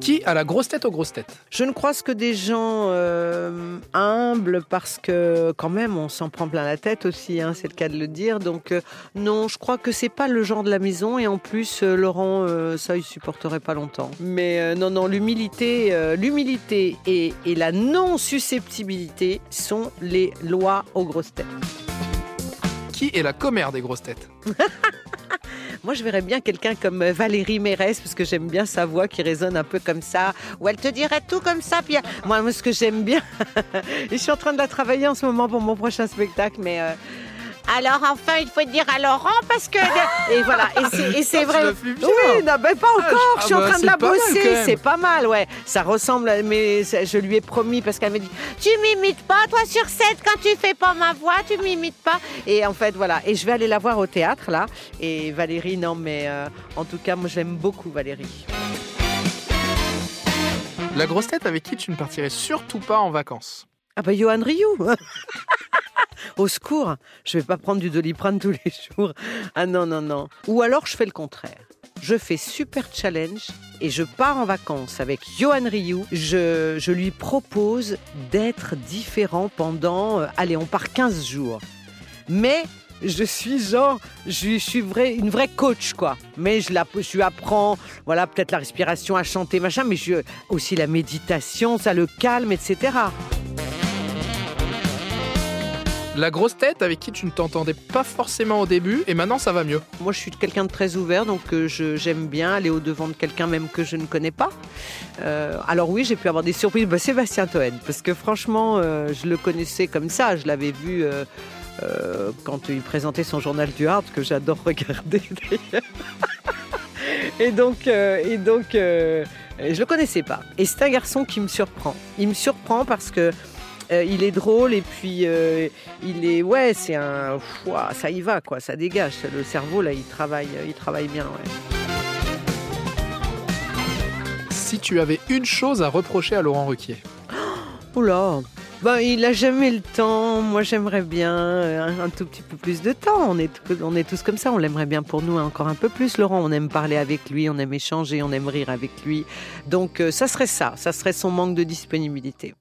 Qui a la grosse tête aux grosses têtes? Je ne croise que des gens euh, humbles parce que quand même on s'en prend plein la tête aussi, hein, c'est le cas de le dire. Donc euh, non, je crois que c'est pas le genre de la maison et en plus euh, Laurent, ça il supporterait pas longtemps. Mais non non, l'humilité, l'humilité et, et la non susceptibilité sont les lois aux grosses têtes. Qui est la commère des grosses têtes? Moi, je verrais bien quelqu'un comme euh, Valérie Mérès, parce que j'aime bien sa voix qui résonne un peu comme ça, où elle te dirait tout comme ça. Puis, moi, moi, ce que j'aime bien, et je suis en train de la travailler en ce moment pour mon prochain spectacle, mais. euh, alors enfin, il faut dire à Laurent parce que et voilà et c'est- Ah, vrai. Oui, non, ben pas encore. Ah, je suis en bah, train de c'est la pas mal, quand bosser. C'est pas mal, ouais. Ça ressemble, à- mais je lui ai promis parce qu'elle me dit tu m'imites pas, toi sur scène quand tu fais pas ma voix, tu m'imites pas. Et en fait, voilà. Et je vais aller la voir au théâtre là. Et Valérie, non, mais euh, en tout cas, moi j'aime beaucoup Valérie. La grosse tête avec qui tu ne partirais surtout pas en vacances? Ah bah Johan Rioux Au secours, je vais pas prendre du doliprane tous les jours. Ah non, non, non. Ou alors je fais le contraire. Je fais super challenge et je pars en vacances avec Johan Rioux. Je, je lui propose d'être différent pendant, euh, allez, on part 15 jours. Mais je suis genre, je, suis vrai, une vraie coach, quoi. Mais je, la, je lui apprends, voilà, peut-être la respiration à chanter, machin, mais je, aussi la méditation, ça le calme, etc. La grosse tête avec qui tu ne t'entendais pas forcément au début et maintenant ça va mieux. Moi, je suis quelqu'un de très ouvert, donc euh, j'aime bien aller au-devant de quelqu'un même que je ne connais pas. Euh, alors oui, j'ai pu avoir des surprises. Bah, Sébastien Toen, parce que franchement, euh, je le connaissais comme ça. Je l'avais vu quand il présentait son journal du Hard, que j'adore regarder d'ailleurs. Et donc, et donc je le connaissais pas. Et c'est un garçon qui me surprend. Il me surprend parce que euh, il est drôle et puis euh, il est ouais, c'est un ouah, ça y va quoi, ça dégage. Le cerveau là, il travaille, il travaille bien. Ouais. Si tu avais une chose à reprocher à Laurent Ruquier, Oula. Ben, il a jamais le temps. Moi, j'aimerais bien euh, un, un tout petit peu plus de temps. On est, on est tous comme ça. On l'aimerait bien pour nous encore un peu plus, Laurent. On aime parler avec lui, on aime échanger, on aime rire avec lui. Donc, euh, ça serait ça. Ça serait son manque de disponibilité.